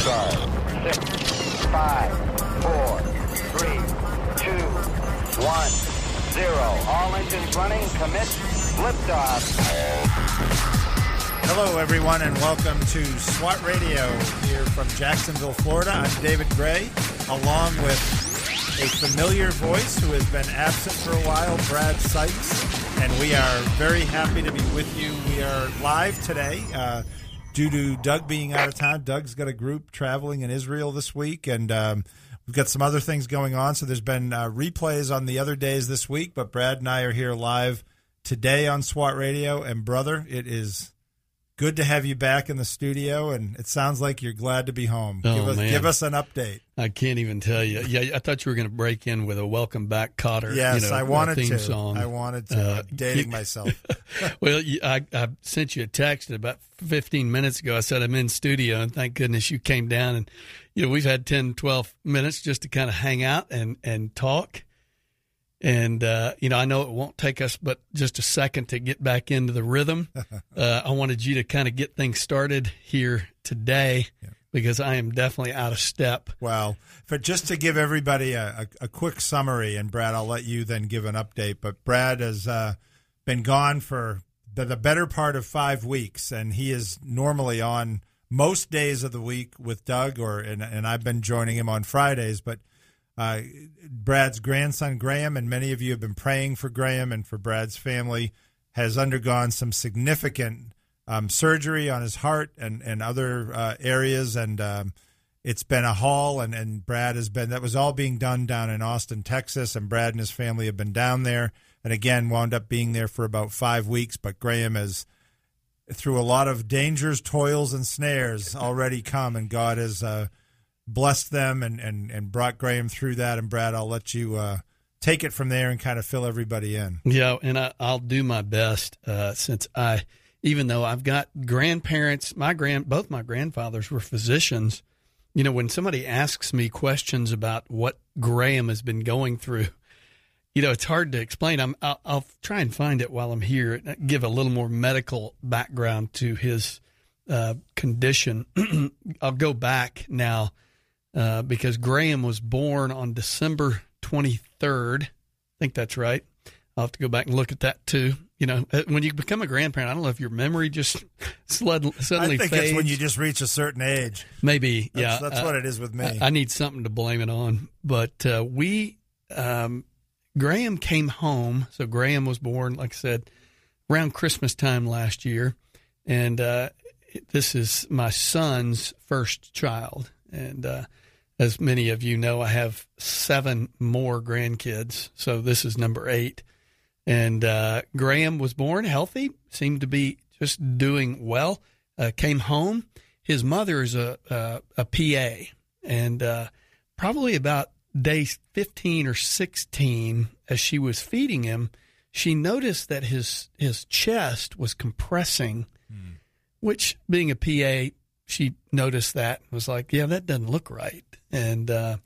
Start. Six, five, four, three, two, one, zero. All engines running. Commit. Liftoff. Hello, everyone, and welcome to SWAT Radio here from Jacksonville, Florida. I'm David Gray, along with a familiar voice who has been absent for a while, Brad Sykes, and we are very happy to be with you. We are live today uh, due to Doug being out of town. Doug's got a group traveling in Israel this week, and um, we've got some other things going on. So there's been uh, replays on the other days this week, but Brad and I are here live today on SWAT Radio. And brother, it is good to have you back in the studio, and it sounds like you're glad to be home. Oh, give us man. give us an update. I can't even tell you. Yeah, I thought you were going to break in with a welcome back Kotter. Yes, you know, I wanted theme to. Song. I wanted to. Uh, dating myself. well, I, I sent you a text about 15 minutes ago. I said I'm in studio, and thank goodness you came down. And you know, we've had 10, 12 minutes just to kind of hang out and and talk. And uh, you know, I know it won't take us but just a second to get back into the rhythm. uh, I wanted you to kind of get things started here today because I am definitely out of step. Well, for just to give everybody a, a, a quick summary, and Brad, I'll let you then give an update. But Brad has uh, been gone for the, the better part of five weeks, and he is normally on most days of the week with Doug, or and, and I've been joining him on Fridays. But uh, Brad's grandson Graham, and many of you have been praying for Graham and for Brad's family, has undergone some significant um, surgery on his heart and and other uh, areas, and um, it's been a haul. And and Brad has been that was all being done down in Austin, Texas, and Brad and his family have been down there, and again wound up being there for about five weeks. But Graham has through a lot of dangers, toils, and snares already come, and God has uh, blessed them and, and, and brought Graham through that. And Brad, I'll let you uh, take it from there and kind of fill everybody in. Yeah, and I, I'll do my best uh, since I, even though I've got grandparents, my grand, both my grandfathers were physicians. You know, when somebody asks me questions about what Graham has been going through, you know, it's hard to explain. I'm, I'll, I'll try and find it while I'm here. and Give a little more medical background to his uh, condition. I'll go back now uh, because Graham was born on December 23rd. I think that's right. I'll have to go back and look at that too. You know, uh, when you become a grandparent, I don't know if your memory just suddenly I think fades. it's when you just reach a certain age. Maybe, That's, yeah. that's uh, what it is with me. I, I need something to blame it on. But uh, we, um, Graham came home. So Graham was born, like I said, around Christmas time last year. And uh, this is my son's first child. And uh, as many of you know, I have seven more grandkids. So this is number eight. And uh, Graham was born healthy, seemed to be just doing well. Uh, came home. His mother is a a, a PA, and uh, probably about day fifteen or sixteen, as she was feeding him, she noticed that his his chest was compressing. Which, being a PA, she noticed that and was like, "Yeah, that doesn't look right." And uh,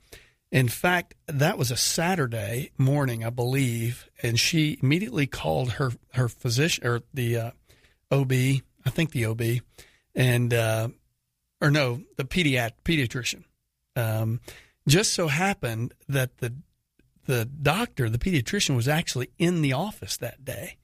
in fact, that was a Saturday morning, I believe, and she immediately called her her physician or the uh, OB, I think the OB, and uh, or no, the pediat pediatrician. Um, just so happened that the the doctor, the pediatrician, was actually in the office that day,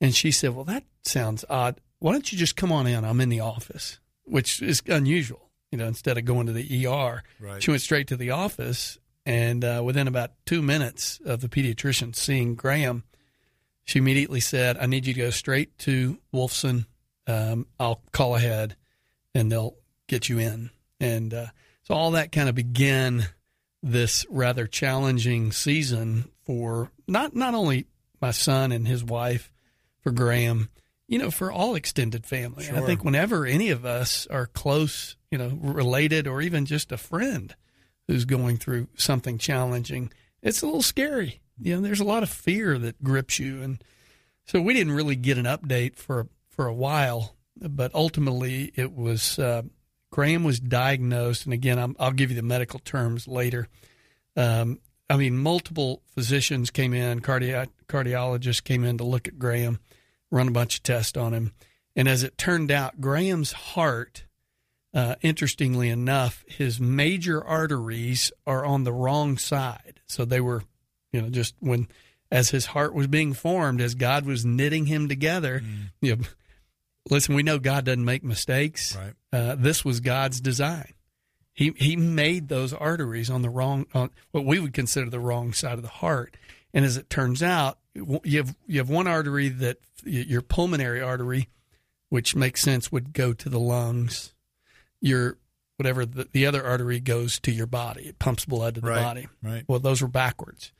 and she said, "Well, that sounds odd. Why don't you just come on in? I'm in the office," which is unusual. You know, instead of going to the ER, Right. she went straight to the office, and uh, within about two minutes of the pediatrician seeing Graham, she immediately said, "I need you to go straight to Wolfson. Um, I'll call ahead, and they'll get you in." And uh, so all that kind of began this rather challenging season for not not only my son and his wife, for Graham, you know, for all extended family. And I think whenever any of us are close, you know, related or even just a friend who's going through something challenging, it's a little scary. You know, there's a lot of fear that grips you, and so we didn't really get an update for for a while. But ultimately, it was uh, Graham was diagnosed, and again, I'm, I'll give you the medical terms later. Um, I mean, multiple physicians came in, cardi- cardiologists came in to look at Graham, run a bunch of tests on him, and as it turned out, Graham's heart uh, interestingly enough, his major arteries are on the wrong side. So they were, you know, just when as his heart was being formed, as God was knitting him together, mm. you know, listen, we know God doesn't make mistakes. Right. Uh, this was God's design. He he made those arteries on the wrong, on what we would consider the wrong side of the heart. And as it turns out, you have you have one artery that your pulmonary artery, which makes sense, would go to the lungs. Your whatever the, the other artery goes to your body. It pumps blood to the right, body. Right. Well, those were backwards.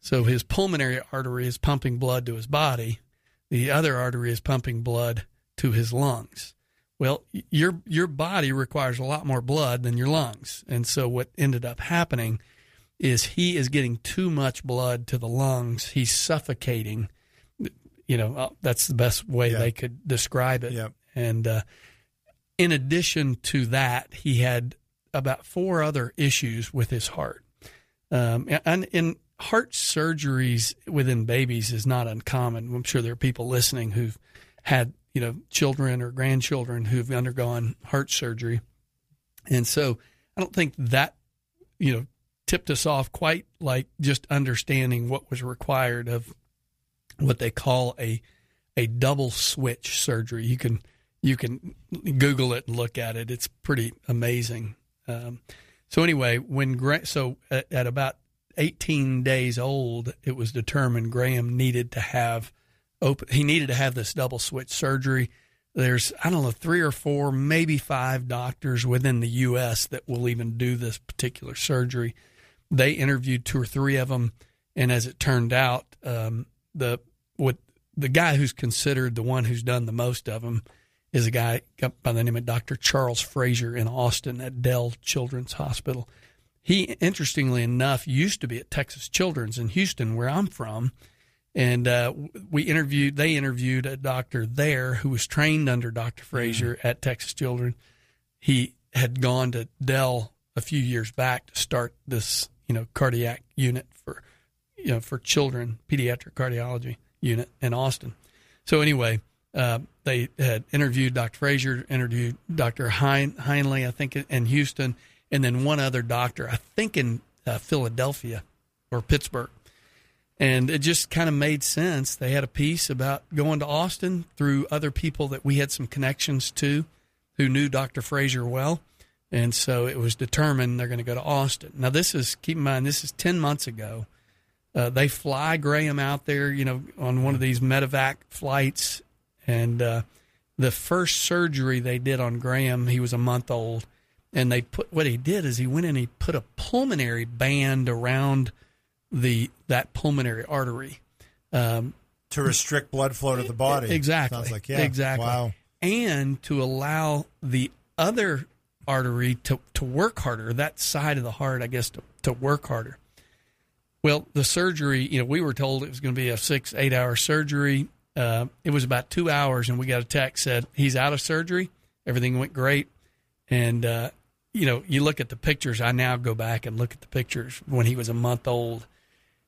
So his pulmonary artery is pumping blood to his body. The other artery is pumping blood to his lungs. Well, your your body requires a lot more blood than your lungs, and so what ended up happening is he is getting too much blood to the lungs. He's suffocating. You know, uh, that's the best way yeah. they could describe it. Yeah. And uh, in addition to that, he had about four other issues with his heart. Um, and in heart surgeries within babies is not uncommon. I'm sure there are people listening who've had you know children or grandchildren who've undergone heart surgery, and so I don't think that you know tipped us off quite like just understanding what was required of what they call a a double switch surgery. You can you can Google it and look at it. It's pretty amazing. Um, so anyway, when Gra- so at, at, about 18 days old, it was determined Graham needed to have open. He needed to have this double switch surgery. There's I don't know three or four, maybe five doctors within the U.S. that will even do this particular surgery they interviewed two or three of them, and as it turned out, um, the what the guy who's considered the one who's done the most of them is a guy by the name of Dr. Charles Fraser in Austin at Dell Children's Hospital. He, interestingly enough, used to be at Texas Children's in Houston, where I'm from. And uh, we interviewed, they interviewed a doctor there who was trained under Dr. Fraser mm-hmm. at Texas Children. He had gone to Dell a few years back to start this you know cardiac unit for you know for children pediatric cardiology unit in Austin. So anyway, uh, they had interviewed Dr. Fraser, interviewed Dr. Hein, Heinley, I think, in Houston, and then one other doctor, I think in uh, Philadelphia or Pittsburgh. And it just kind of made sense. They had a piece about going to Austin through other people that we had some connections to who knew Dr. Fraser well. And so it was determined they're going to go to Austin. Now, this is, keep in mind, this is 10 months ago. Uh, they fly Graham out there, you know, on one of these medevac flights. And uh, the first surgery they did on Graham, he was a month old. And they put, what he did is he went in, and he put a pulmonary band around the, that pulmonary artery. Um, to restrict blood flow to the body. Exactly. Sounds like, yeah. Exactly. Wow. And to allow the other artery to, to work harder, that side of the heart, I guess, to, to work harder. Well, the surgery, you know, we were told it was going to be a six, eight hour surgery. Uh, it was about two hours, and we got a text said he's out of surgery. Everything went great. And, uh, you know, you look at the pictures. I now go back and look at the pictures when he was a month old,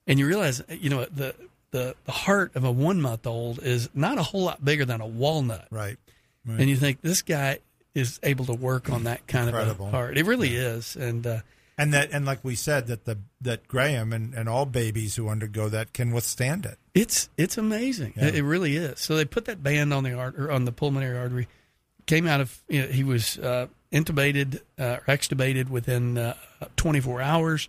and you realize, you know, the the, the heart of a one month old is not a whole lot bigger than a walnut. Right. right. And you think this guy is able to work on that kind Incredible. of a heart. It really yeah. is, and uh, and that and like we said that the that Graham and, and all babies who undergo that can withstand it. It's it's amazing. Yeah. It, it, really is. So they put that band on the art or on the pulmonary artery. Came out of you know, he was uh, intubated uh, or extubated within uh, 24 hours.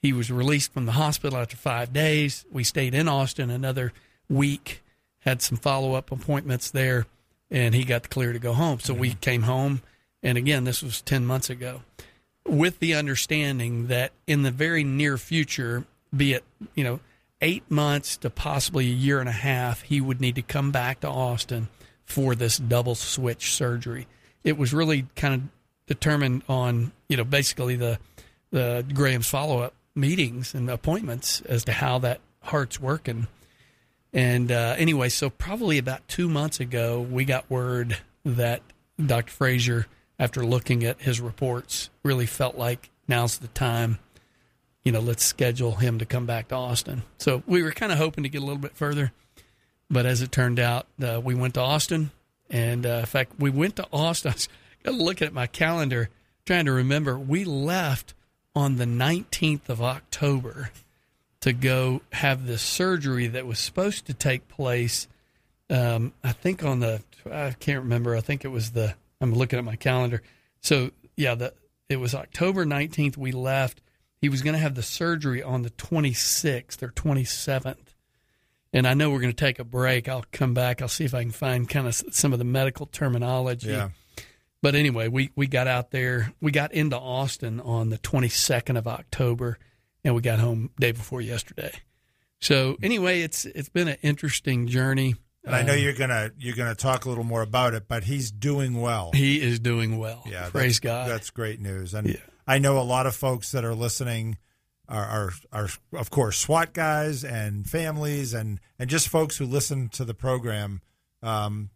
He was released from the hospital after five days. We stayed in Austin another week, had some follow up appointments there and he got the clear to go home. So mm-hmm. we came home, and again, this was 10 months ago, with the understanding that in the very near future, be it, you know, eight months to possibly a year and a half, he would need to come back to Austin for this double switch surgery. It was really kind of determined on, you know, basically the, the Graham's follow up meetings and appointments as to how that heart's working. And uh, anyway, so probably about two months ago, we got word that Dr. Fraser, after looking at his reports, really felt like now's the time. You know, let's schedule him to come back to Austin. So we were kind of hoping to get a little bit further, but as it turned out, uh, we went to Austin, and uh, in fact, we went to Austin. I looking at my calendar, trying to remember. We left on the 19th of October to go have this surgery that was supposed to take place. Um, I think on the I can't remember. I think it was the I'm looking at my calendar. So yeah, the it was October 19th. We left. He was going to have the surgery on the 26th or 27th. And I know we're going to take a break. I'll come back. I'll see if I can find kind of some of the medical terminology. Yeah. But anyway, we, we got out there. We got into Austin on the 22nd of October, and we got home day before yesterday. So anyway, it's it's been an interesting journey. And I know Um, you're gonna you're gonna talk a little more about it, but he's doing well. he is doing well. Yeah, praise God. That's great news. And Yeah. I know a lot of folks that are listening are, are are of course SWAT guys and families and and just folks who listen to the program um,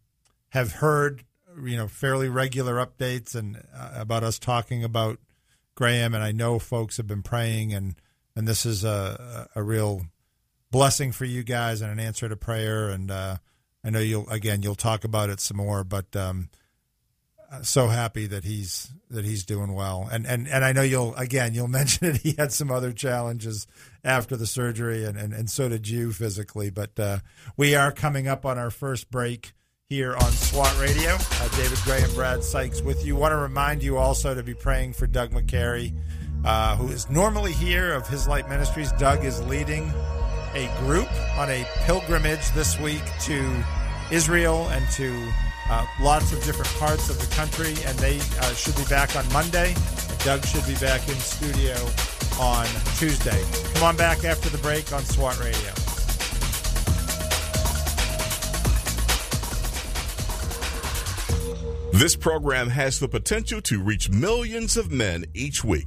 have heard you know fairly regular updates and uh, about us talking about Graham. And I know folks have been praying and and this is a a real blessing for you guys and an answer to prayer. And uh, I know you'll again you'll talk about it some more, but. Um, so happy that he's that he's doing well. And and and I know you'll again you'll mention it he had some other challenges after the surgery and and, and so did you physically. But uh, we are coming up on our first break here on SWAT Radio. Uh, David Gray and Brad Sykes with you. Want to remind you also to be praying for Doug McCary uh, who is normally here of His Light Ministries. Doug is leading a group on a pilgrimage this week to Israel and to uh, lots of different parts of the country, and they uh, should be back on Monday. Doug should be back in studio on Tuesday. Come on back after the break on SWAT Radio. This program has the potential to reach millions of men each week.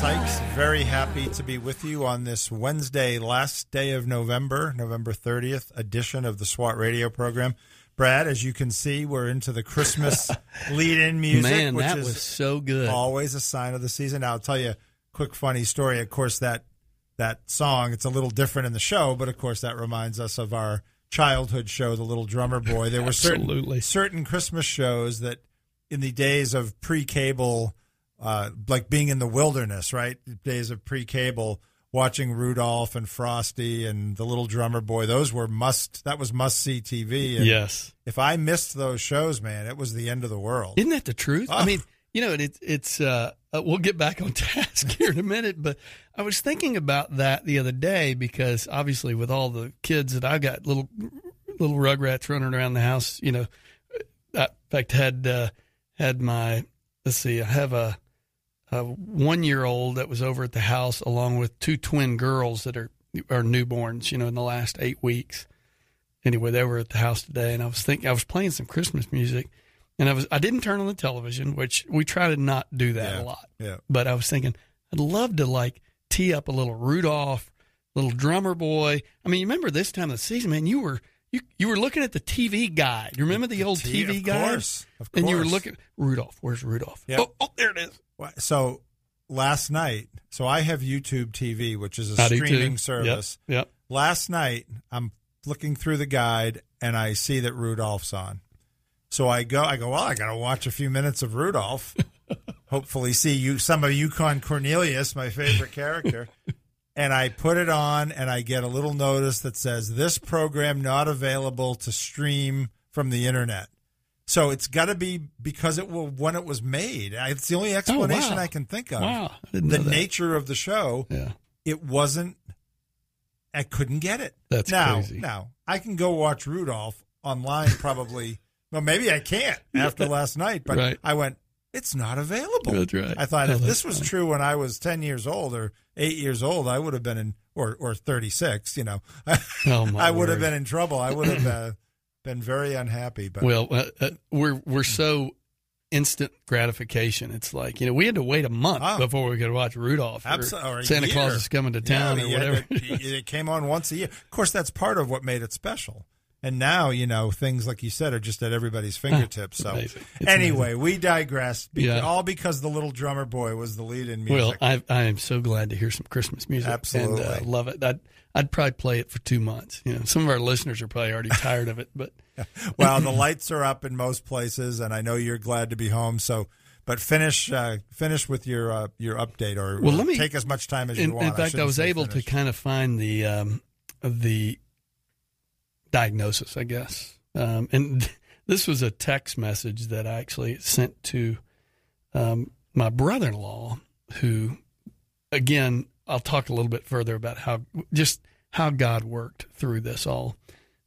Sykes. Very happy to be with you on this Wednesday, last day of November, November 30th edition of the SWAT Radio program. Brad, as you can see, we're into the Christmas lead-in music, Man, which that is was so good. always a sign of the season. Now, I'll tell you a quick funny story. Of course, that that song it's a little different in the show, but of course, that reminds us of our childhood show, The Little Drummer Boy. There were certain certain Christmas shows that, in the days of pre-cable, uh, like being in the wilderness, right? Days of pre-cable. Watching Rudolph and Frosty and the Little Drummer Boy, those were must. That was must see TV. And yes. If I missed those shows, man, it was the end of the world. Isn't that the truth? I Oh. mean, you know, it, it's, uh, uh, we'll get back on task here in a minute, but I was thinking about that the other day because obviously with all the kids that I've got, little, little rugrats running around the house, you know, I, in fact, had, uh, had my, let's see, I have a, a one year old that was over at the house along with two twin girls that are or newborns, you know, in the last eight weeks. Anyway, they were at the house today, and I was thinking I was playing some Christmas music, and I was I didn't turn on the television, which we try to not do that Yeah, a lot. yeah. But I was thinking I'd love to like tee up a little Rudolph, little drummer boy. I mean, you remember this time of the season, man? You were you you were looking at the TV guide. You remember the, old T- TV of guide? course, of course. And you were looking Rudolph. Where's Rudolph? Yep. Oh, oh, there it is. So last night, so I have YouTube TV, which is a I do too. streaming Yep, service. Yep. Last night, I'm looking through the guide and I see that Rudolph's on. So I go, I go, well, I got to watch a few minutes of Rudolph. Hopefully, see you some of Yukon Cornelius, my favorite character. and I put it on, and I get a little notice that says this program not available to stream from the internet. So it's got to be because it will when it was made. It's the only explanation Oh, wow. I can think of. Wow, the nature of the show Yeah. it wasn't I couldn't get it. That's now, crazy. Now I can go watch Rudolph online probably. well, maybe I can't after last night, but Right. I went. It's not available. That's right. I thought Oh, if this was funny. true when I was ten years old or eight years old, I would have been in or or thirty six. You know, Oh, my I would have been in trouble. I would have uh, been very unhappy. But Well, uh, uh, we're we're so instant gratification. It's like you know we had to wait a month Oh. before we could watch Rudolph. or Abso- or a Santa Claus is coming to town but or whatever. to- it came on once a year. Of course, that's part of what made it special. And now, you know, things like you said are just at everybody's fingertips. So, amazing. Anyway, we digress. Yeah. All because the little drummer boy was the lead in music. well, I I am so glad to hear some Christmas music. Absolutely. and, uh, love it. I'd I'd probably play it for two months. You know, some of our listeners are probably already tired of it, but well, the lights are up in most places, and I know you're glad to be home. So, but finish uh, finish with your uh, your update, or Well, let me- take as much time as you in, want. in fact, I, shouldn't was able finish. to kind of find the um, the diagnosis, I guess. Um, and this was a text message that I actually sent to um, my brother-in-law, who, again, I'll talk a little bit further about how just how God worked through this all.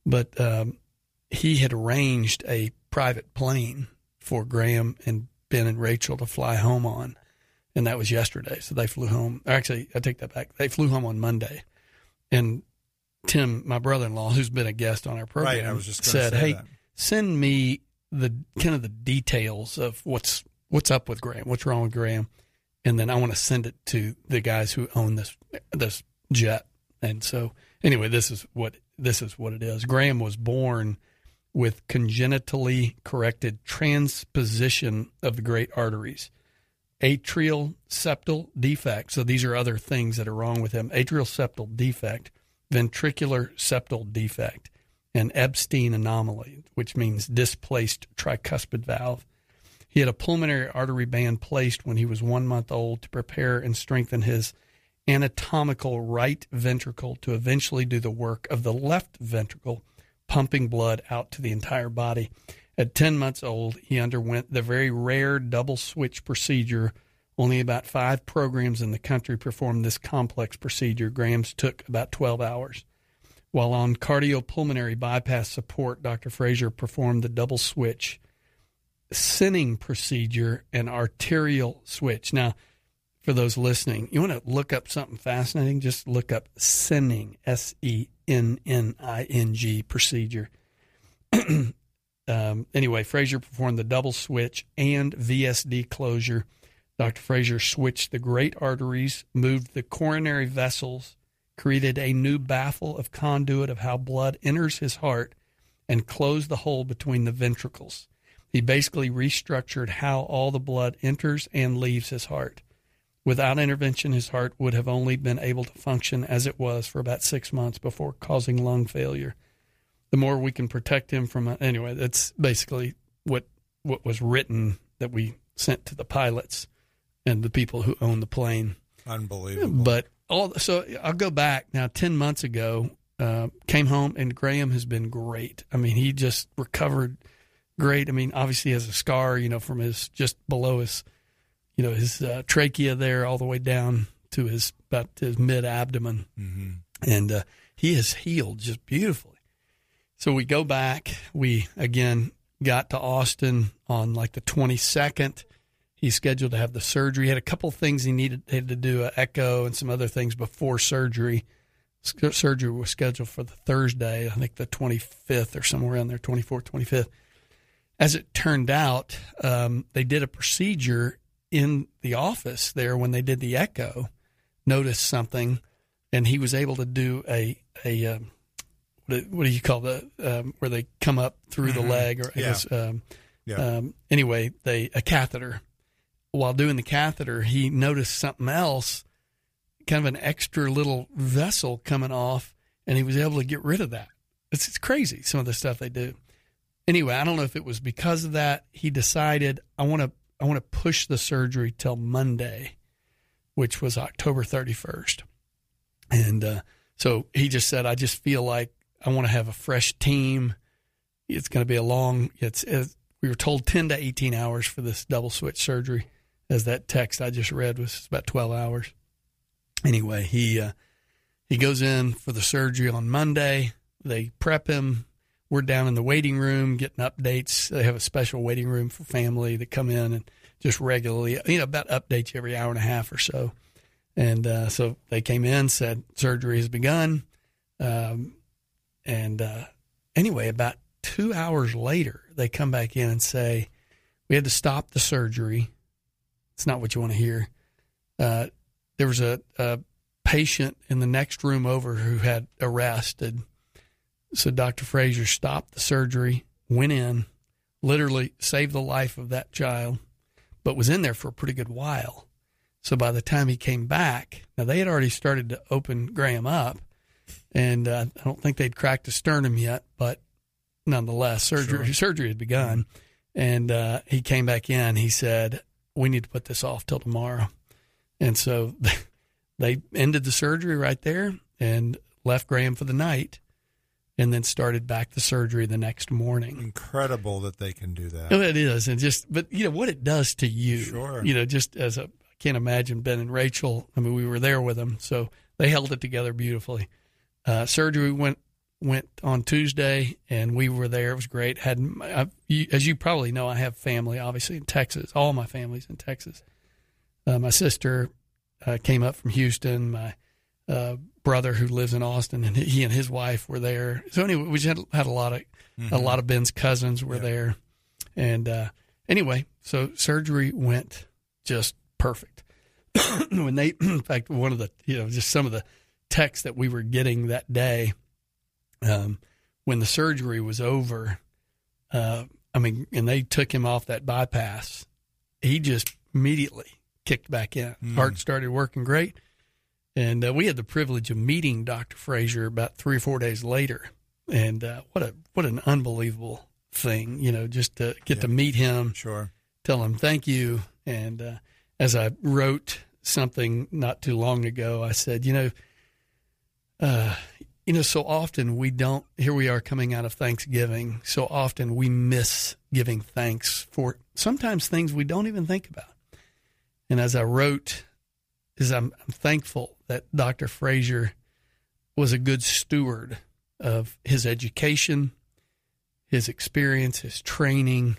But um, he had arranged a private plane for Graham and Ben and Rachel to fly home on and that was yesterday. So they flew home. Actually, I take that back. They flew home on Monday, and Tim, my brother-in-law, who's been a guest on our program, Right, I was just said, "Hey, that. send me the kind of the details of what's what's up with Graham, what's wrong with Graham, and then I want to send it to the guys who own this this jet." And so, anyway, this is what this is what it is. Graham was born with congenitally corrected transposition of the great arteries atrial septal defect. So these are other things that are wrong with him. Atrial septal defect, ventricular septal defect, and Ebstein anomaly, which means displaced tricuspid valve. He had a pulmonary artery band placed when he was one month old to prepare and strengthen his anatomical right ventricle to eventually do the work of the left ventricle, pumping blood out to the entire body. At 10 months old, he underwent the very rare double switch procedure. Only about five programs in the country performed this complex procedure. Graham's took about 12 hours. While on cardiopulmonary bypass support, Dr. Fraser performed the double switch Senning procedure and arterial switch. Now, for those listening, you want to look up something fascinating? Just look up Senning, S E N N I N G procedure. um, anyway, Fraser performed the double switch and VSD closure. Dr. Fraser switched the great arteries, moved the coronary vessels, created a new baffle of conduit of how blood enters his heart, and closed the hole between the ventricles. He basically restructured how all the blood enters and leaves his heart. Without intervention, his heart would have only been able to function as it was for about six months before causing lung failure. The more we can protect him from, anyway, that's basically what what was written that we sent to the pilots and the people who own the plane. Unbelievable. But all so I'll go back now. Ten months ago, uh, came home and Graham has been great. I mean, he just recovered great. I mean, obviously he has a scar, you know, from his just below his, you know, his uh, trachea there, all the way down to his about his mid abdomen, Mm-hmm. and uh, he has healed just beautifully. So we go back. We again got to Austin on like the twenty second. He's scheduled to have the surgery. He had a couple things he needed had to do, an echo and some other things before surgery. Surgery was scheduled for the Thursday, I think the 25th or somewhere around there, 24th, 25th. As it turned out, um, they did a procedure in the office there when they did the echo, noticed something, and he was able to do a a um, what, do- what do you call the um, where they come up through the leg or I Yeah. guess, um, Yeah. um, anyway they a catheter. While doing the catheter, he noticed something else, kind of an extra little vessel coming off, and he was able to get rid of that. It's, it's crazy some of the stuff they do. Anyway, I don't know if it was because of that he decided I want to I want to push the surgery till Monday, which was October 31st. And uh, so he just said, I just feel like I want to have a fresh team. It's going to be a long, it's, it's, we were told 10 to 18 hours for this double switch surgery, as that text I just read was about 12 hours. Anyway, he, uh, he goes in for the surgery on Monday. They prep him. We're down in the waiting room getting updates. They have a special waiting room for family that come in and just regularly, you know, about updates every hour and a half or so. And uh, so they came in, said surgery has begun. Um, and uh, anyway, about two hours later, they come back in and say, We had to stop the surgery. It's not what you want to hear. Uh, there was a, a patient in the next room over who had arrested. So Dr. Fraser stopped the surgery, went in, literally saved the life of that child, but was in there for a pretty good while. So by the time he came back, now they had already started to open Graham up, and uh, I don't think they'd cracked a sternum yet, but nonetheless, surgery surgery had begun, and uh, he came back in. He said, "We need to put this off till tomorrow," and so they ended the surgery right there and left Graham for the night, and then started back the surgery the next morning. Incredible that they can do that. It is, and just but you know what it does to you. Sure. You know, just as a I can't imagine Ben and Rachel. I mean, we were there with them, so they held it together beautifully. Uh, surgery went went on Tuesday, and we were there. It was great. Had I, you, as you probably know, I have family obviously in Texas. All my family's in Texas. Uh, my sister uh, came up from Houston. My uh, brother who lives in Austin, and he and his wife were there. So anyway, we just had, had a lot of a lot of Ben's cousins were there, and uh, anyway, so surgery went just perfect. when they, in fact, one of the you know just some of the texts that we were getting that day, um, when the surgery was over, uh, I mean, and they took him off that bypass, he just immediately kicked back in. Heart started working great. And uh, we had the privilege of meeting Dr. Fraser about three or four days later. And uh, what a what an unbelievable thing, you know, just to get to meet him, Sure. tell him thank you. And uh, as I wrote something not too long ago, I said, you know, uh, you know, so often we don't. Here we are coming out of Thanksgiving. So often we miss giving thanks for sometimes things we don't even think about. And as I wrote, is I'm, I'm thankful that Dr. Fraser was a good steward of his education, his experience, his training,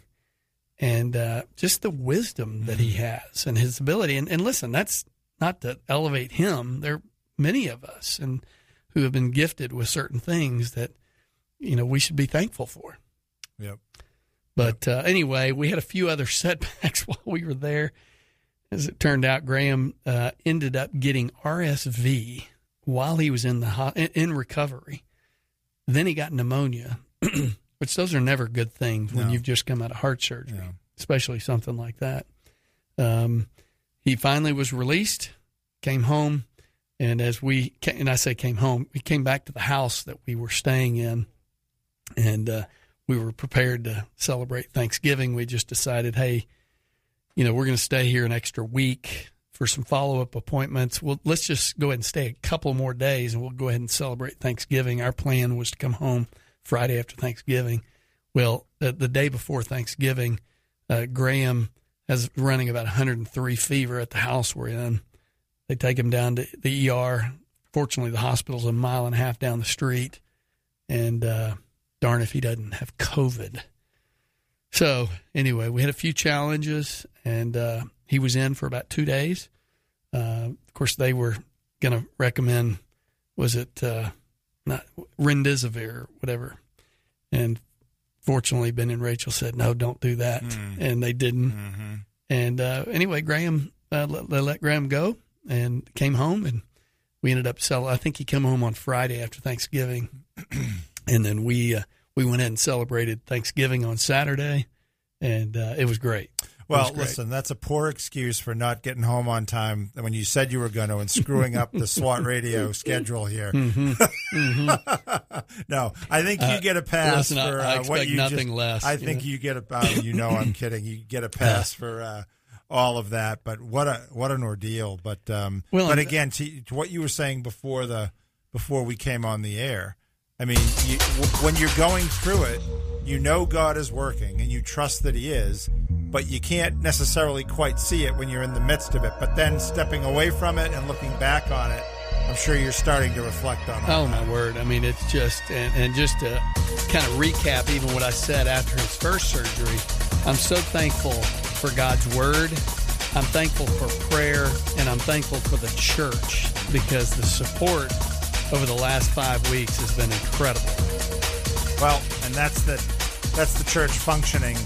and uh, just the wisdom that he has and his ability. And, and listen, that's not to elevate him. There are many of us and who have been gifted with certain things that you know we should be thankful for. Yep. But uh, anyway, we had a few other setbacks while we were there. As it turned out, Graham uh, ended up getting RSV while he was in the ho- in- recovery. Then he got pneumonia, which those are never good things when No. you've just come out of heart surgery, Yeah. especially something like that. Um, he finally was released, came home, and as we ca- and I say came home, we came back to the house that we were staying in, and uh, we were prepared to celebrate Thanksgiving. We just decided, hey, you know, we're going to stay here an extra week for some follow up appointments. Well, let's just go ahead and stay a couple more days, and we'll go ahead and celebrate Thanksgiving. Our plan was to come home Friday after Thanksgiving. Well, the, the day before Thanksgiving, uh, Graham has running about 103 fever at the house we're in. They take him down to the ER. Fortunately, the hospital's a mile and a half down the street, and uh, darn if he doesn't have COVID. So anyway, we had a few challenges, and uh, he was in for about two days. Uh, of course, they were going to recommend was it uh, not Rendezvous or whatever? And fortunately, Ben and Rachel said, no, don't do that. And they didn't. And uh, anyway, Graham, uh, let, they let Graham go and came home and we ended up selling. I think he came home on Friday after Thanksgiving. and then we, uh, we went in and celebrated Thanksgiving on Saturday and uh, it was great. Was Well, great. listen, that's a poor excuse for not getting home on time when you said you were going to and screwing up the SWAT radio schedule here. no, I think you get a pass Mm-hmm. listen, for uh, what you nothing just, less, I think you get a. Oh, you know, I'm kidding. You get a pass for uh, all of that, but what a what an ordeal. But um, Well, but again, to, to what you were saying before the before we came on the air. I mean, you, when you're going through it, you know God is working and you trust that He is, but you can't necessarily quite see it when you're in the midst of it. But then stepping away from it and looking back on it, I'm sure you're starting to reflect on it. Oh my word! I mean, it's just and, and just to kind of recap even what I said after his first surgery. I'm so thankful for God's word. I'm thankful for prayer, and I'm thankful for the church because the support over the last five weeks has been incredible. Well, and that's the that's the church functioning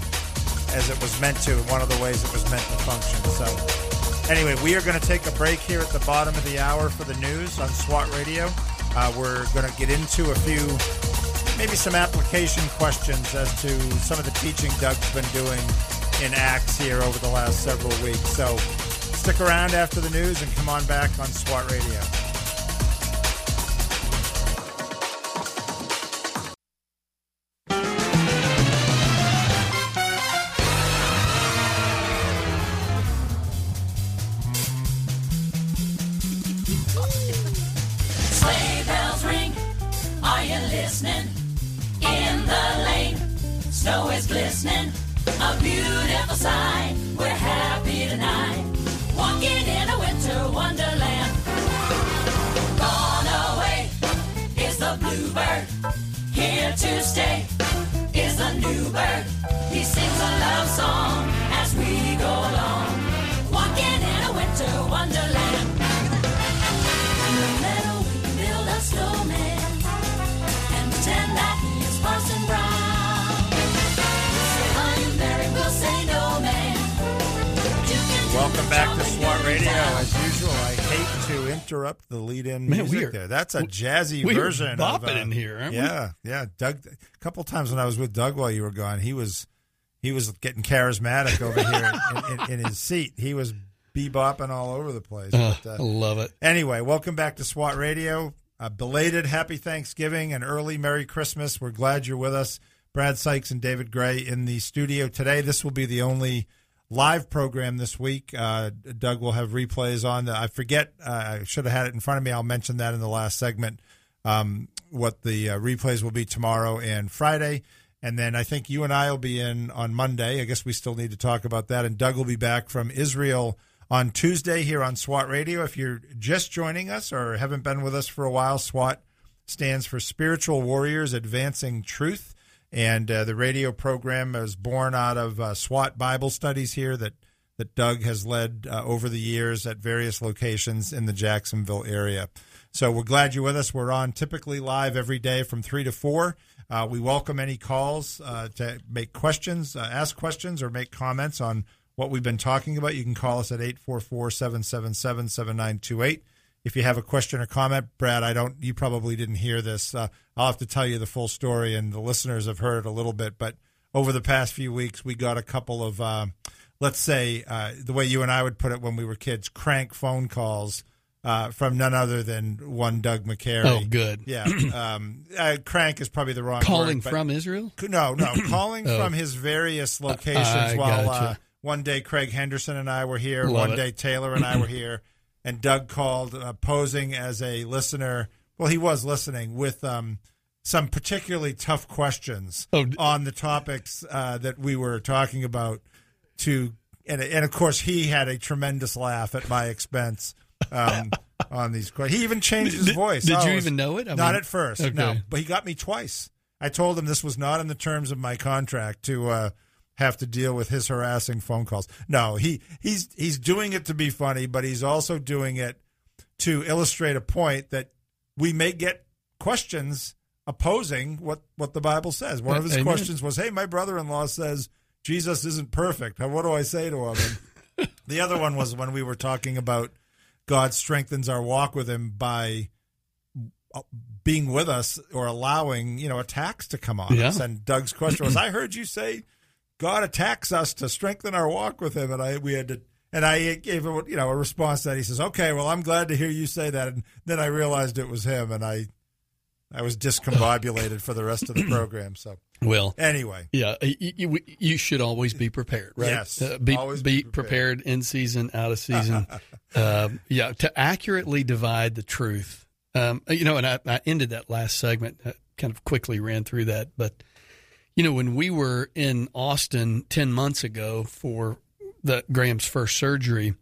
as it was meant to. One of the ways it was meant to function. So, anyway, we are going to take a break here at the bottom of the hour for the news on SWAT Radio. Uh, we're going to get into a few, maybe some application questions as to some of the teaching Doug's been doing in Acts here over the last several weeks. So, stick around after the news and come on back on SWAT Radio. Stay is the new bird. He sings a love song as we go along. Walking in a winter wonderland. In the meadow we can build a snowman and pretend that he is Parson Brown. We'll say, "Are you married?" We'll say, "No, man." Welcome back to SWAT Radio. Interrupt the lead-in Man, music are- there. That's a jazzy we version of bopping uh, in here, aren't we? yeah, yeah. Doug, a couple times when I was with Doug while you were gone, he was he was getting charismatic over here in, in, in his seat. He was bebopping all over the place. Uh, But, I love it. Anyway, welcome back to SWAT Radio. A belated happy Thanksgiving and early Merry Christmas. We're glad you're with us. Brad Sykes and David Gray in the studio today. This will be the only live program this week. Uh, Doug will have replays on. I forget, uh, I should have had it in front of me. I'll mention that in the last segment. Um, what the uh, replays will be tomorrow and Friday. And then I think you and I will be in on Monday. I guess we still need to talk about that. And Doug will be back from Israel on Tuesday here on SWAT Radio. If you're just joining us or haven't been with us for a while, SWAT stands for Spiritual Warriors Advancing Truth. And uh, the radio program is born out of uh, SWAT Bible studies here that, that Doug has led uh, over the years at various locations in the Jacksonville area. So we're glad you're with us. We're on typically live every day from 3 to 4. Uh, we welcome any calls uh, to make questions, uh, ask questions, or make comments on what we've been talking about. You can call us at 844 777 7928. If you have a question or comment, Brad, I don't, you probably didn't hear this. Uh, I'll have to tell you the full story, and the listeners have heard it a little bit. But over the past few weeks, we got a couple of, uh, let's say, uh, the way you and I would put it when we were kids, crank phone calls uh, from none other than one Doug McCary. Oh, good. Yeah. Um, uh, crank is probably the wrong Calling word, from Israel? no, no, calling Oh. from his various locations. I while gotcha. uh, one day Craig Henderson and I were here, Love one it. day Taylor and I were here, and Doug called, uh, posing as a listener. Well, he was listening with um, some particularly tough questions Oh, on the topics uh, that we were talking about. To and and of course he had a tremendous laugh at my expense. Um, on these questions, he even changed his Did- voice. did Oh, you was- even know it? I not mean- at first, no. But he got me twice. I told him this was not in the terms of my contract to uh, have to deal with his harassing phone calls. No, he he's he's doing it to be funny, but he's also doing it to illustrate a point that we may get questions opposing what what the Bible says. One of his Amen. questions was, "Hey, my brother-in-law says Jesus isn't perfect. What do I say to him?" And the other one was when we were talking about God strengthens our walk with Him by uh, being with us or allowing you know attacks to come on Yeah. us. And Doug's question was, "I heard you say God attacks us to strengthen our walk with Him," and I we had to. And I gave a you know a response that he says, "Okay, well, I'm glad to hear you say that." And then I realized it was him, and I I was discombobulated for the rest of the program. So Well, anyway, yeah, you, you, should always be prepared, right? Yes, Uh, be, always be be prepared. prepared. in season, out of season. um, yeah, to accurately divide the truth. Um, you know, and I, I ended that last segment, uh, kind of quickly ran through that, but you know, when we were in Austin ten months ago for the Graham's first surgery,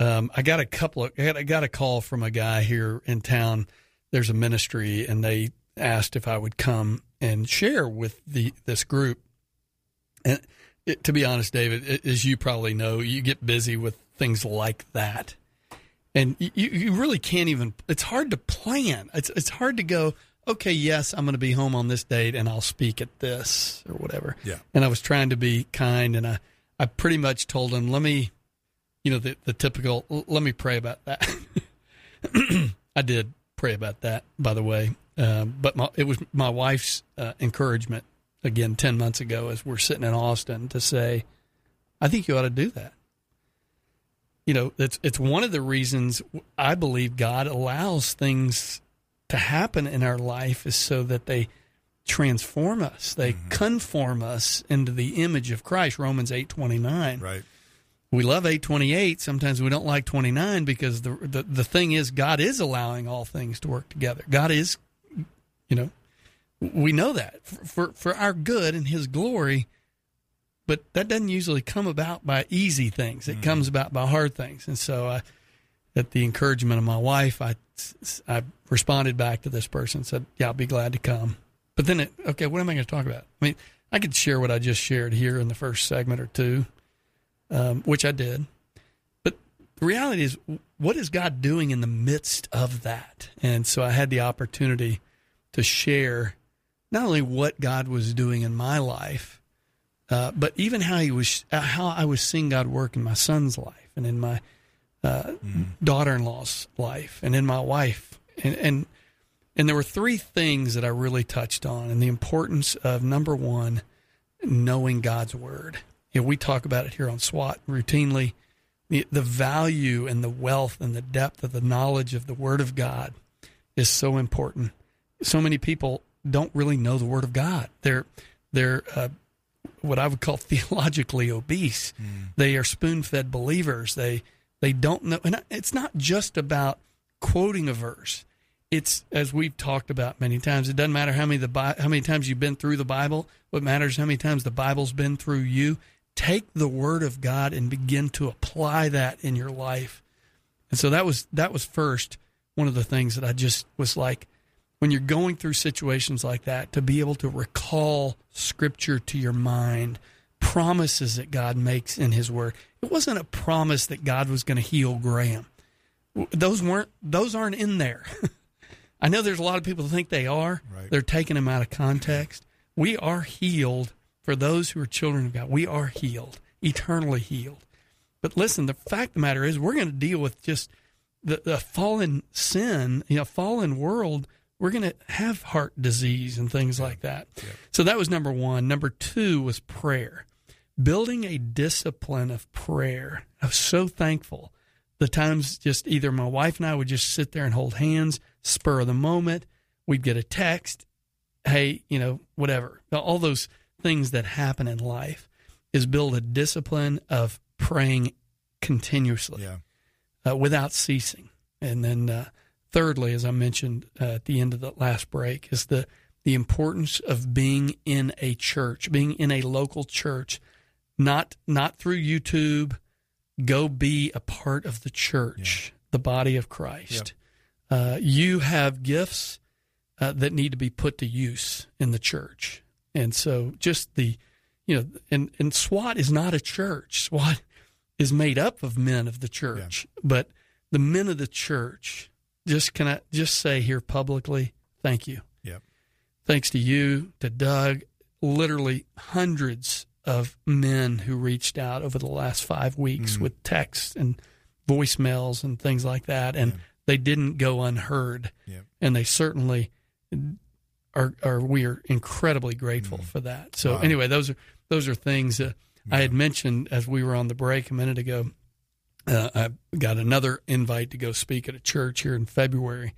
um, I got a couple of I got, I got a call from a guy here in town. There's a ministry, and they asked if I would come and share with the this group. And it, to be honest, David, it, as you probably know, you get busy with things like that, and you, you really can't even. It's hard to plan. It's it's hard to go. Okay, yes, I'm going to be home on this date, and I'll speak at this or whatever. Yeah. And I was trying to be kind, and I I pretty much told him, let me, you know, the the typical. Let me pray about that. I did pray about that, by the way. Um, but my, it was my wife's uh, encouragement again ten months ago, as we're sitting in Austin, to say, "I think you ought to do that." You know, it's it's one of the reasons I believe God allows things to happen in our life is so that they transform us, they mm-hmm. conform us into the image of Christ. Romans eight twenty nine right? we love 828 sometimes we don't like 29 because the, the the thing is god is allowing all things to work together. God is you know we know that for for, for our good and his glory but that doesn't usually come about by easy things. It mm-hmm. comes about by hard things. And so I, at the encouragement of my wife i i responded back to this person and said yeah i'll be glad to come but then it, okay what am i going to talk about i mean i could share what i just shared here in the first segment or two um, which I did. But the reality is, what is God doing in the midst of that? And so I had the opportunity to share not only what God was doing in my life, uh, but even how he was, how I was seeing God work in my son's life and in my uh, daughter-in-law's life and in my wife, and and and there were three things that I really touched on, and the importance of number one, knowing God's word. You know, we talk about it here on SWAT routinely. The, the value and the wealth and the depth of the knowledge of the Word of God is so important. So many people don't really know the Word of God. They're they're uh, what I would call theologically obese. They are spoon-fed believers. They they don't know, and it's not just about quoting a verse. It's as we've talked about many times. It doesn't matter how many the how many times you've been through the Bible. What matters is how many times the Bible's been through you. Take the Word of God and begin to apply that in your life. And so that was that was first one of the things that I just was like when you're going through situations like that to be able to recall scripture to your mind, promises that God makes in his word. It wasn't a promise that God was going to heal Graham. Those weren't those aren't in there. I know there's a lot of people who think they are. Right. They're taking them out of context. We are healed for those who are children of God. We are healed, eternally healed. But listen, the fact of the matter is, we're going to deal with just the, the fallen sin, you know, fallen world. We're going to have heart disease and things like that. So that was number one. Number two was prayer, building a discipline of prayer. I was so thankful. The times just either my wife and I would just sit there and hold hands, spur of the moment. We'd get a text, hey, you know, whatever. All those things that happen in life is build a discipline of praying continuously Yeah. uh, without ceasing. And then, uh, thirdly, as I mentioned uh, at the end of the last break, is the the importance of being in a church, being in a local church, not not through YouTube. Go be a part of the church, the body of Christ. Uh, you have gifts uh, that need to be put to use in the church, and so just the you know, and and SWAT is not a church. SWAT is made up of men of the church, but the men of the church just can I just say here publicly, thank you. Yep. Thanks to you, to Doug, literally hundreds of men who reached out over the last five weeks mm. with texts and voicemails and things like that, and they didn't go unheard. Yep. And they certainly are. Are we are incredibly grateful mm. for that. So anyway, those are those are things that I had mentioned as we were on the break a minute ago. Uh, I got another invite to go speak at a church here in February,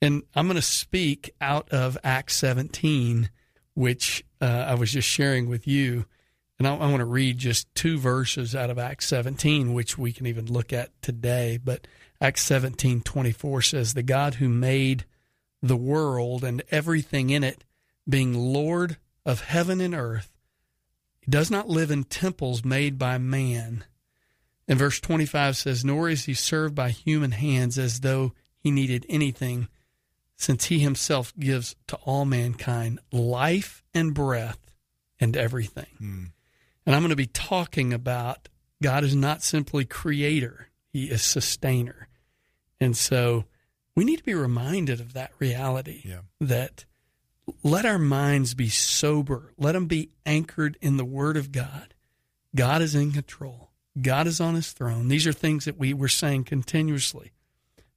and I'm going to speak out of Acts 17, which uh, I was just sharing with you. And I, I want to read just two verses out of Acts 17, which we can even look at today. But Acts 17, 24 says, The God who made the world and everything in it, being Lord of heaven and earth, does not live in temples made by man. And verse 25 says, Nor is he served by human hands as though he needed anything, since he himself gives to all mankind life and breath and everything. Hmm. And I'm going to be talking about God is not simply creator, he is sustainer. And so we need to be reminded of that reality Yeah. that let our minds be sober, let them be anchored in the Word of God. God is in control, God is on his throne. These are things that we were saying continuously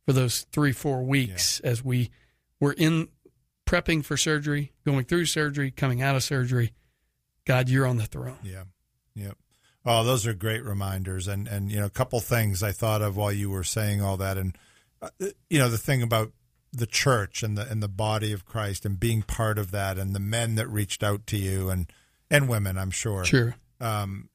for those three, four weeks as we were in prepping for surgery, going through surgery, coming out of surgery. God, you're on the throne. Yeah. Yep. Oh, those are great reminders. And, and, you know, a couple things I thought of while you were saying all that. And, uh, you know, the thing about the church and the, and the body of Christ and being part of that and the men that reached out to you and, and women, I'm sure. Sure. Um,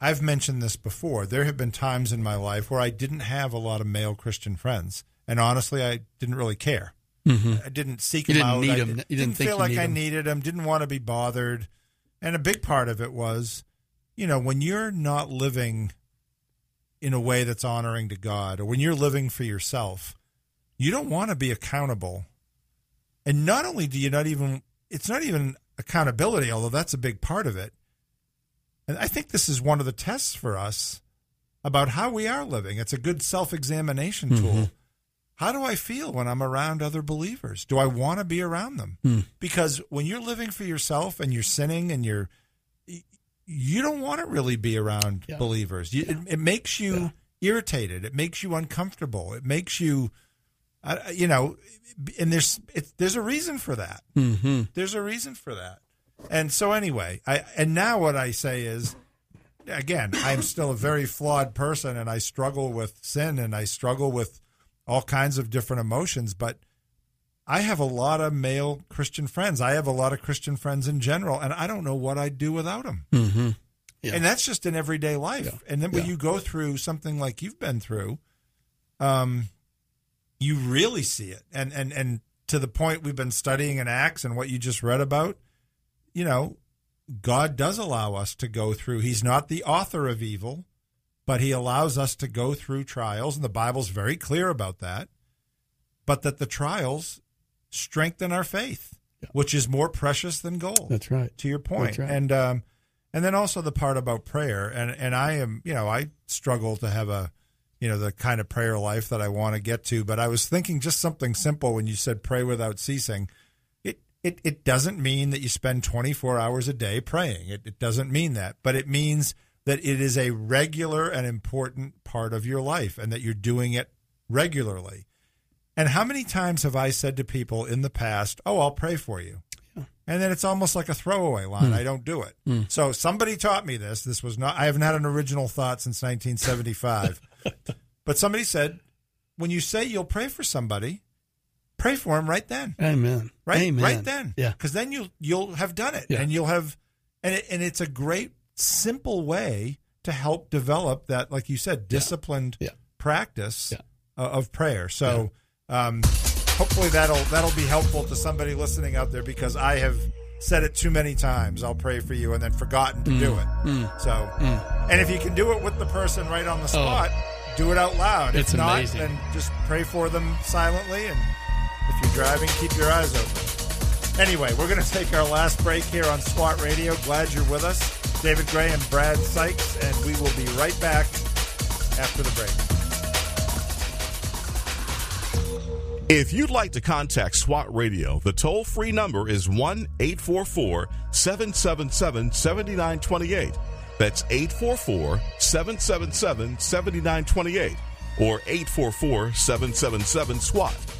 I've mentioned this before. There have been times in my life where I didn't have a lot of male Christian friends. And honestly, I didn't really care. Mm-hmm. I didn't seek You them didn't out. need I 'em. di- You didn't didn't think feel like I 'em. needed them. Didn't want to be bothered. And a big part of it was, you know, when you're not living in a way that's honoring to God, or when you're living for yourself, you don't want to be accountable. And not only do you not even, it's not even accountability, although that's a big part of it. And I think this is one of the tests for us about how we are living. It's a good self examination tool. How do I feel when I'm around other believers? Do I want to be around them? Because when you're living for yourself and you're sinning and you're, you don't want to really be around Yeah. believers. You, it, it makes you irritated. It makes you uncomfortable. It makes you, I- you know, and there's it, there's a reason for that. Mm-hmm. There's a reason for that. And so anyway, I and now what I say is again, I'm still a very flawed person and I struggle with sin and I struggle with all kinds of different emotions, but I have a lot of male Christian friends. I have a lot of Christian friends in general, and I don't know what I'd do without them. Mm-hmm. Yeah. And that's just in everyday life. Yeah. And then when Yeah. you go through something like you've been through, um, you really see it. And and and to the point we've been studying in Acts and what you just read about, you know, God does allow us to go through. He's not the author of evil, but he allows us to go through trials, and the Bible's very clear about that. But that the trials strengthen our faith, which is more precious than gold That's right. to your point. That's right. And um, and then also the part about prayer. And and I am, you know, I struggle to have a, you know, the kind of prayer life that I want to get to. But I was thinking just something simple when you said pray without ceasing. It it doesn't mean that you spend 24 hours a day praying. It it doesn't mean that. But it means that it is a regular and important part of your life, and that you're doing it regularly. And how many times have I said to people in the past, "Oh, I'll pray for you," and then it's almost like a throwaway line. Hmm. I don't do it. Hmm. So somebody taught me this. This was not. I haven't had an original thought since 1975. but somebody said, when you say you'll pray for somebody, pray for him right then, Amen. right, Amen. right then. Yeah. because then you'll you'll have done it, Yeah. and you'll have, and it, and it's a great simple way to help develop that, like you said, disciplined Yeah. practice Yeah. uh, of prayer. So. Um, hopefully that'll that'll be helpful to somebody listening out there because I have said it too many times. I'll pray for you and then forgotten to do Mm. it. So, and if you can do it with the person right on the spot, do it out loud. Oh. It's if not, amazing. then just pray for them silently. And if you're driving, keep your eyes open. Anyway, we're going to take our last break here on SWAT Radio. Glad you're with us, David Gray and Brad Sykes, and we will be right back after the break. If you'd like to contact SWAT Radio, the toll free number is 1 844 777 7928. That's 844 777 7928 or 844 777 SWAT.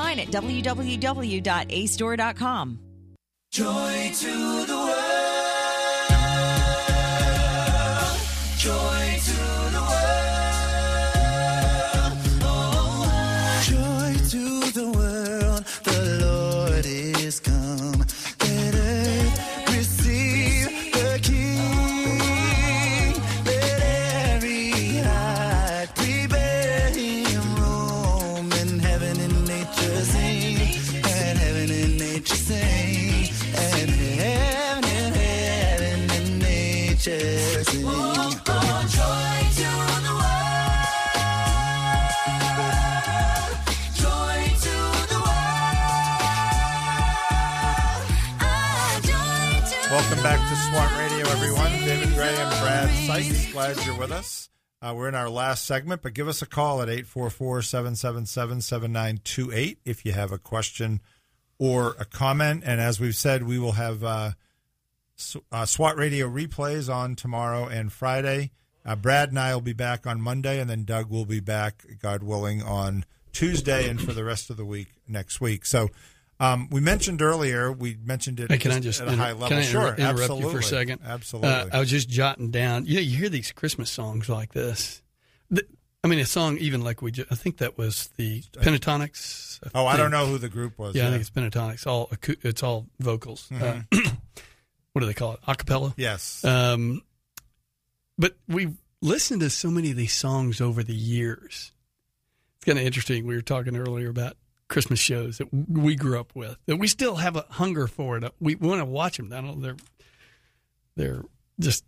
at www.acedoor.com. Joy to the world. David and Brad Sykes. Glad you're with us. Uh, we're in our last segment, but give us a call at 844 777 7928 if you have a question or a comment. And as we've said, we will have uh, uh, SWAT Radio replays on tomorrow and Friday. Uh, Brad and I will be back on Monday, and then Doug will be back, God willing, on Tuesday and for the rest of the week next week. So um, we mentioned earlier, we mentioned it Hey, can I just at a inter- high level. Can I sure, inter- interrupt absolutely. you for a second? Absolutely. Uh, I was just jotting down. You know, you hear these Christmas songs like this. The, I mean, a song even like we. Ju- I think that was the Pentatonix. oh, I don't know who the group was. Yeah, I think it's Pentatonix. All it's all vocals. Uh, what do they call it? Acapella. yes. Um, but we've listened to so many of these songs over the years. It's kind of interesting. We were talking earlier about Christmas shows that we grew up with that we still have a hunger for it. We want to watch them. I don't know. They're they're just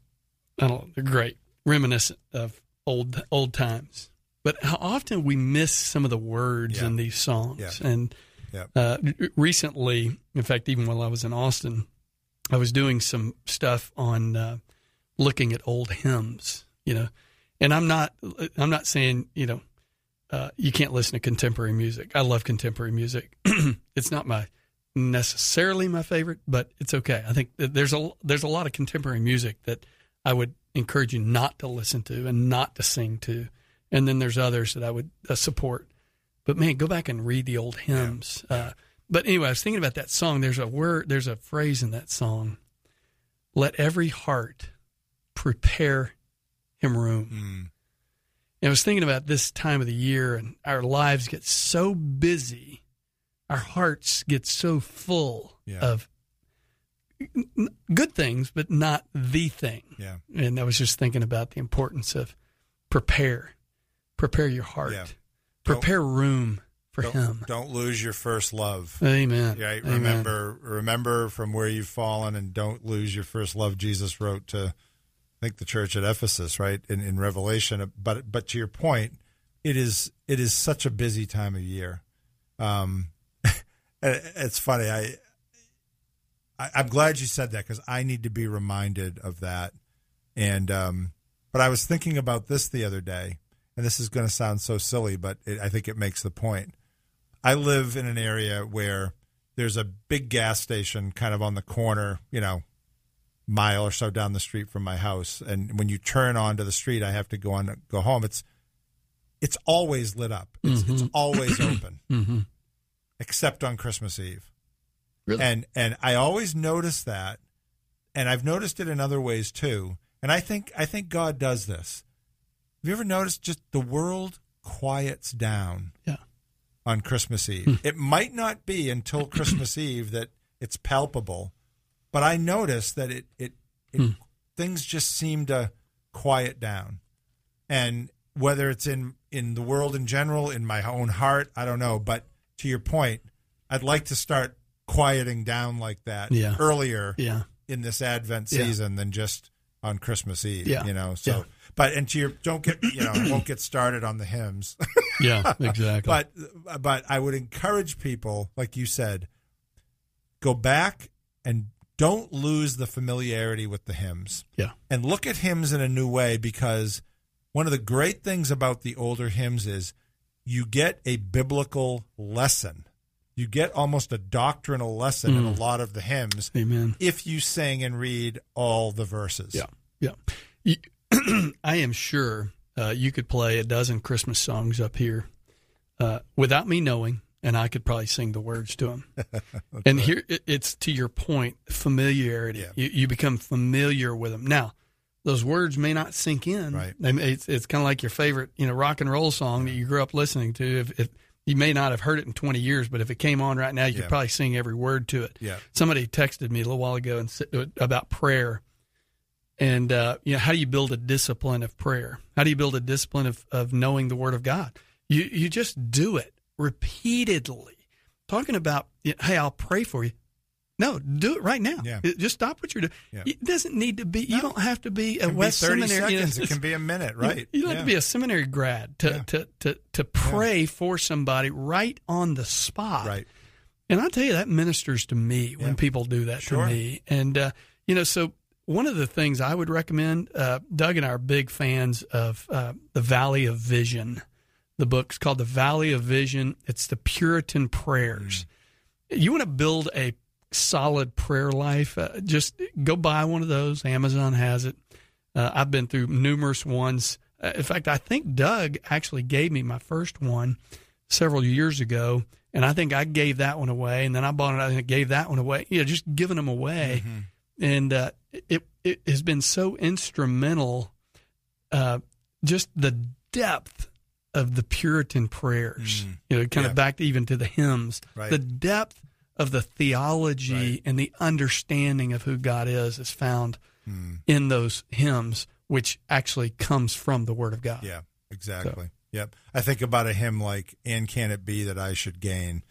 I don't know. They're great, reminiscent of old old times. But how often we miss some of the words Yeah. in these songs. Yeah. And Yeah. uh, recently, in fact, even while I was in Austin, I was doing some stuff on uh, looking at old hymns, you know, and I'm not, I'm not saying, you know, uh, you can't listen to contemporary music. I love contemporary music. it's not my necessarily my favorite, but it's okay. I think there's a there's a lot of contemporary music that I would encourage you not to listen to and not to sing to, and then there's others that I would uh, support. But man, go back and read the old hymns. Uh, but anyway, I was thinking about that song. There's a word, there's a phrase in that song. Let every heart prepare him room. Mm. And I was thinking about this time of the year, and our lives get so busy, our hearts get so full Yeah. of good things, but not the thing. Yeah. And I was just thinking about the importance of prepare, prepare your heart, Yeah. prepare room for Don't, Him. don't lose your first love. Amen. Right. Amen. Remember, remember from where you've fallen, and don't lose your first love. Jesus wrote to, think, the church at Ephesus, right in, in Revelation. But but to your point, it is it is such a busy time of year. Um, it's funny. I, I I'm glad you said that because I need to be reminded of that. And um, but I was thinking about this the other day, and this is going to sound so silly, but it, I think it makes the point. I live in an area where there's a big gas station kind of on the corner, you know, mile or so down the street from my house. And when you turn onto the street, I have to go on go home. It's it's always lit up. It's, it's always open, Mm-hmm. except on Christmas Eve. Really? And and I always notice that, and I've noticed it in other ways too. And I think I think God does this. Have you ever noticed just the world quiets down Yeah. on Christmas Eve. It might not be until Christmas Eve that it's palpable, but I noticed that it it, it hmm. things just seem to quiet down. And whether it's in in the world in general, in my own heart, I don't know, but to your point, I'd like to start quieting down like that Yeah. earlier Yeah. in this Advent Yeah. season than just on Christmas Eve. Yeah. You know, so Yeah. but and to your don't get you know, I won't get started on the hymns. Yeah. Exactly. but but I would encourage people, like you said, go back and don't lose the familiarity with the hymns. Yeah. And look at hymns in a new way because one of the great things about the older hymns is you get a biblical lesson. You get almost a doctrinal lesson in a lot of the hymns Amen. if you sing and read all the verses. Yeah, yeah. I am sure uh, you could play a dozen Christmas songs up here uh, without me knowing, and I could probably sing the words to them. and here, it, it's to your point, familiarity. Yeah. You, you become familiar with them. Now, those words may not sink in. Right. They it's it's kind of like your favorite, you know, rock and roll song that you grew up listening to. If, if you may not have heard it in 20 years, but if it came on right now, you Yeah. could probably sing every word to it. Yeah. Somebody texted me a little while ago and said, about prayer, and uh, you know, how do you build a discipline of prayer? How do you build a discipline of, of knowing the Word of God? You you just do it repeatedly. Talking about, hey, I'll pray for you. No, do it right now. Yeah. Just stop what you're doing. Yeah. It doesn't need to be. You don't have to be a West be 30 Seminary. you know, seconds. it can be a minute, right? You, don't Yeah. have to be a seminary grad to to, to, to pray for somebody right on the spot. Right. And I tell you, that ministers to me when people do that Sure. to me. And, uh, you know, so one of the things I would recommend, uh, Doug and I are big fans of uh, The Valley of Vision. The book's called The Valley of Vision. It's the Puritan prayers. You want to build a solid prayer life, uh, just go buy one of those. Amazon has it. Uh, I've been through numerous ones. Uh, in fact, I think Doug actually gave me my first one several years ago, and I think I gave that one away, and then I bought it and I gave that one away. You know, just giving them away, and uh, it it has been so instrumental. Uh, just the depth of the Puritan prayers, you know, kind Yeah. of back even to the hymns, Right. the depth of the theology Right. and the understanding of who God is is found Hmm. in those hymns, which actually comes from the Word of God. Yeah, exactly. Yep. I think about a hymn like "And Can It Be That I Should Gain."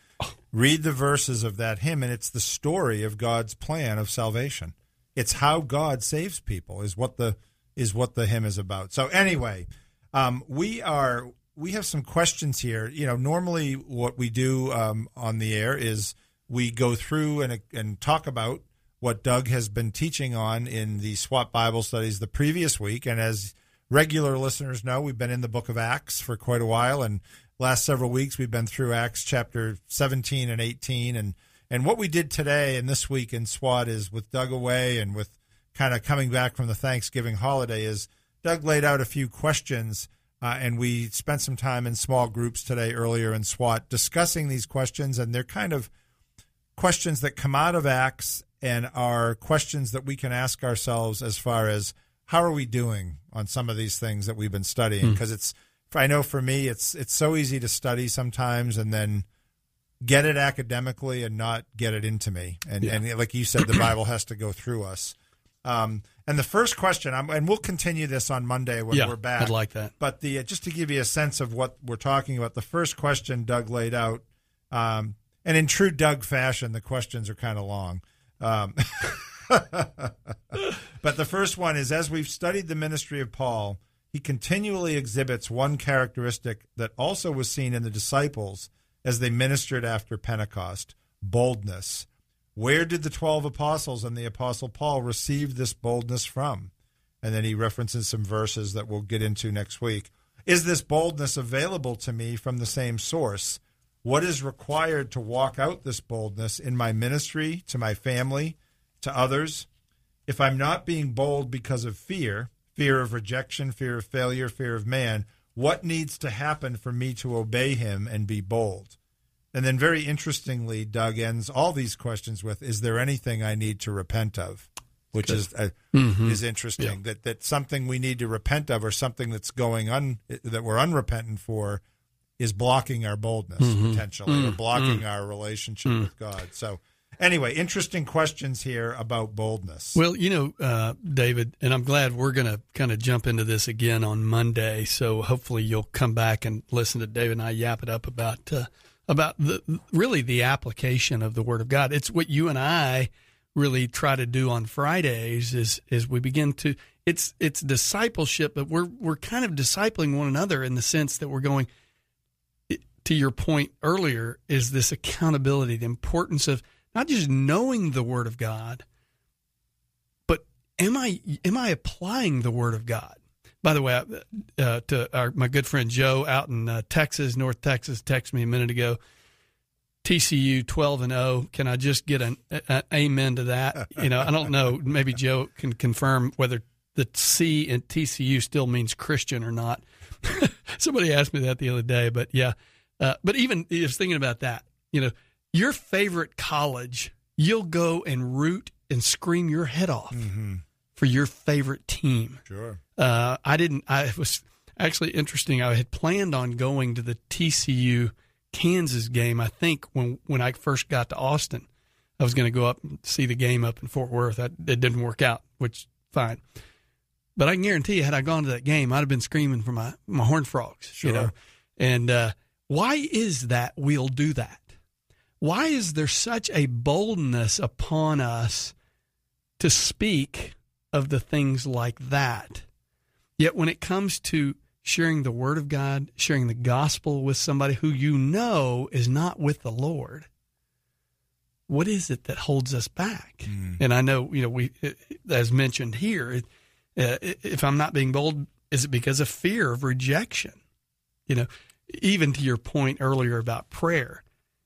Read the verses of that hymn, and it's the story of God's plan of salvation. It's how God saves people is what the is what the hymn is about. So anyway, um, we are we have some questions here. You know, normally what we do um, on the air is we go through and and talk about what Doug has been teaching on in the SWAT Bible studies the previous week, and as regular listeners know, we've been in the book of Acts for quite a while, and last several weeks we've been through Acts chapter 17 and 18, and and what we did today and this week in SWAT is with Doug away and with kind of coming back from the Thanksgiving holiday is Doug laid out a few questions. Uh, and we spent some time in small groups today earlier in SWAT discussing these questions, and they're kind of questions that come out of Acts and are questions that we can ask ourselves as far as how are we doing on some of these things that we've been studying? Because it's I know for me it's it's so easy to study sometimes and then get it academically and not get it into me. And and like you said the Bible has to go through us. Um, and the first question I'm, and we'll continue this on Monday when Yeah, we're back I'd like that. but the uh, just to give you a sense of what we're talking about, the first question Doug laid out, um, and in true Doug fashion, the questions are kind of long. Um, but the first one is: as we've studied the ministry of Paul, he continually exhibits one characteristic that also was seen in the disciples as they ministered after Pentecost: boldness. Where did the twelve apostles and the apostle Paul receive this boldness from? and then he references some verses that we'll get into next week. Is this boldness available to me from the same source? What is required to walk out this boldness in my ministry, to my family, to others? If I'm not being bold because of fear, fear of rejection, fear of failure, fear of man, what needs to happen for me to obey him and be bold? And then, very interestingly, Doug ends all these questions with Is there anything I need to repent of? which is uh, Mhm. is interesting. That that something we need to repent of, or something that's going un that we're unrepentant for, is blocking our boldness Mhm. potentially, or Mm, blocking mm. our relationship Mm. with God. So, anyway, interesting questions here about boldness. Well, you know, uh, David, and I'm glad we're going to kind of jump into this again on Monday. So hopefully you'll come back and listen to David and I yap it up about uh, about the really the application of the Word of God. It's what you and I really try to do on Fridays is is we begin to it's it's discipleship, but we're we're kind of discipling one another in the sense that we're going to your point earlier is this accountability, the importance of not just knowing the Word of God, but am I am I applying the Word of God? By the way, uh, to our, my good friend Joe out in uh, Texas, North Texas, texted me a minute ago. TCU twelve and zero. Can I just get an amen to that? You know, I don't know. Maybe Joe can confirm whether the C in TCU still means Christian or not. Somebody asked me that the other day, but yeah. Uh, but even was thinking about that. You know, your favorite college, you'll go and root and scream your head off for your favorite team. Sure. Uh, I didn't. I it was actually interesting. I had planned on going to the TCU Kansas game. I think when when I first got to Austin, I was going to go up and see the game up in Fort Worth. That it didn't work out, which fine. But I can guarantee you, had I gone to that game, I'd have been screaming for my my horn frogs. You Sure. know, and uh, why is that? We'll do that. Why is there such a boldness upon us to speak of the things like that? Yet when it comes to sharing the word of God, sharing the gospel with somebody who you know is not with the Lord, what is it that holds us back? And I know, you know, we, as mentioned here, uh, if I'm not being bold, is it because of fear of rejection? You know, even to your point earlier about prayer,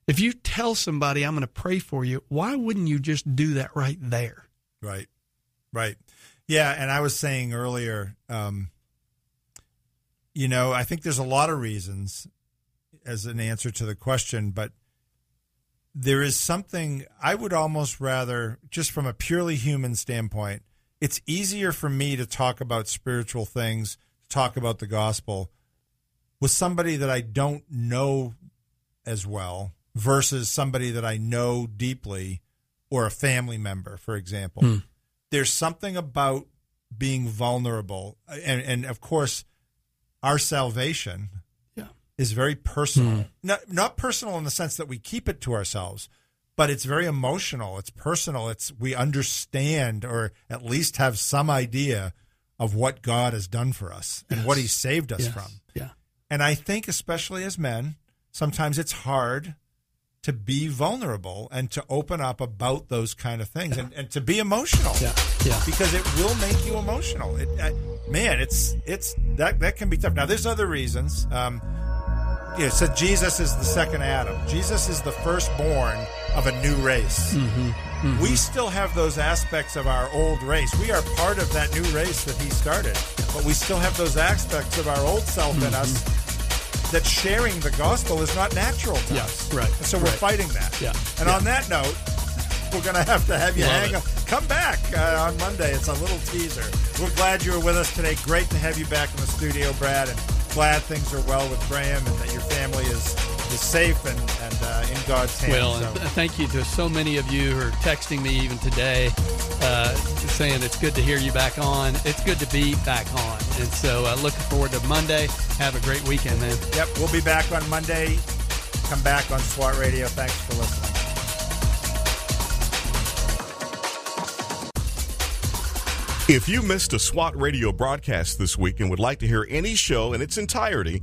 if you tell somebody I'm going to pray for you, why wouldn't you just do that right there? Right. Right. Yeah. And I was saying earlier, um, you know, I think there's a lot of reasons as an answer to the question, but there is something I would almost rather, just from a purely human standpoint, it's easier for me to talk about spiritual things, talk about the gospel with somebody that I don't know as well versus somebody that I know deeply or a family member, for example. Hmm. There's something about being vulnerable. And, and of course, our salvation Yeah. is very personal. Hmm. Not, not personal in the sense that we keep it to ourselves, but it's very emotional. It's personal. It's we understand or at least have some idea of what God has done for us and what He saved us Yes. from. Yeah. And I think, especially as men, sometimes it's hard to be vulnerable and to open up about those kind of things and, and to be emotional. Yeah. Yeah. Because it will make you emotional. It, uh, man, it's it's that that can be tough. Now, there's other reasons. Um, yeah, said Jesus is the second Adam. Jesus is the firstborn of a new race. Mm-hmm. We still have those aspects of our old race. We are part of that new race that he started, but we still have those aspects of our old self in us that sharing the gospel is not natural to Mm-hmm. Us. right, And so we're right. fighting that. Yeah, And yeah. on that note, we're going to have to have you Love hang it. on. Come back uh, on Monday. It's a little teaser. We're glad you were with us today. Great to have you back in the studio, Brad, and glad things are well with Graham and that your family is is safe and, and uh, in God's hands. Well, So- and th- thank you to so many of you who are texting me even today, uh, saying it's good to hear you back on. It's good to be back on. And so uh, looking forward to Monday. Have a great weekend, man. Yep, we'll be back on Monday. Come back on SWAT Radio. Thanks for listening. If you missed a SWAT radio broadcast this week and would like to hear any show in its entirety,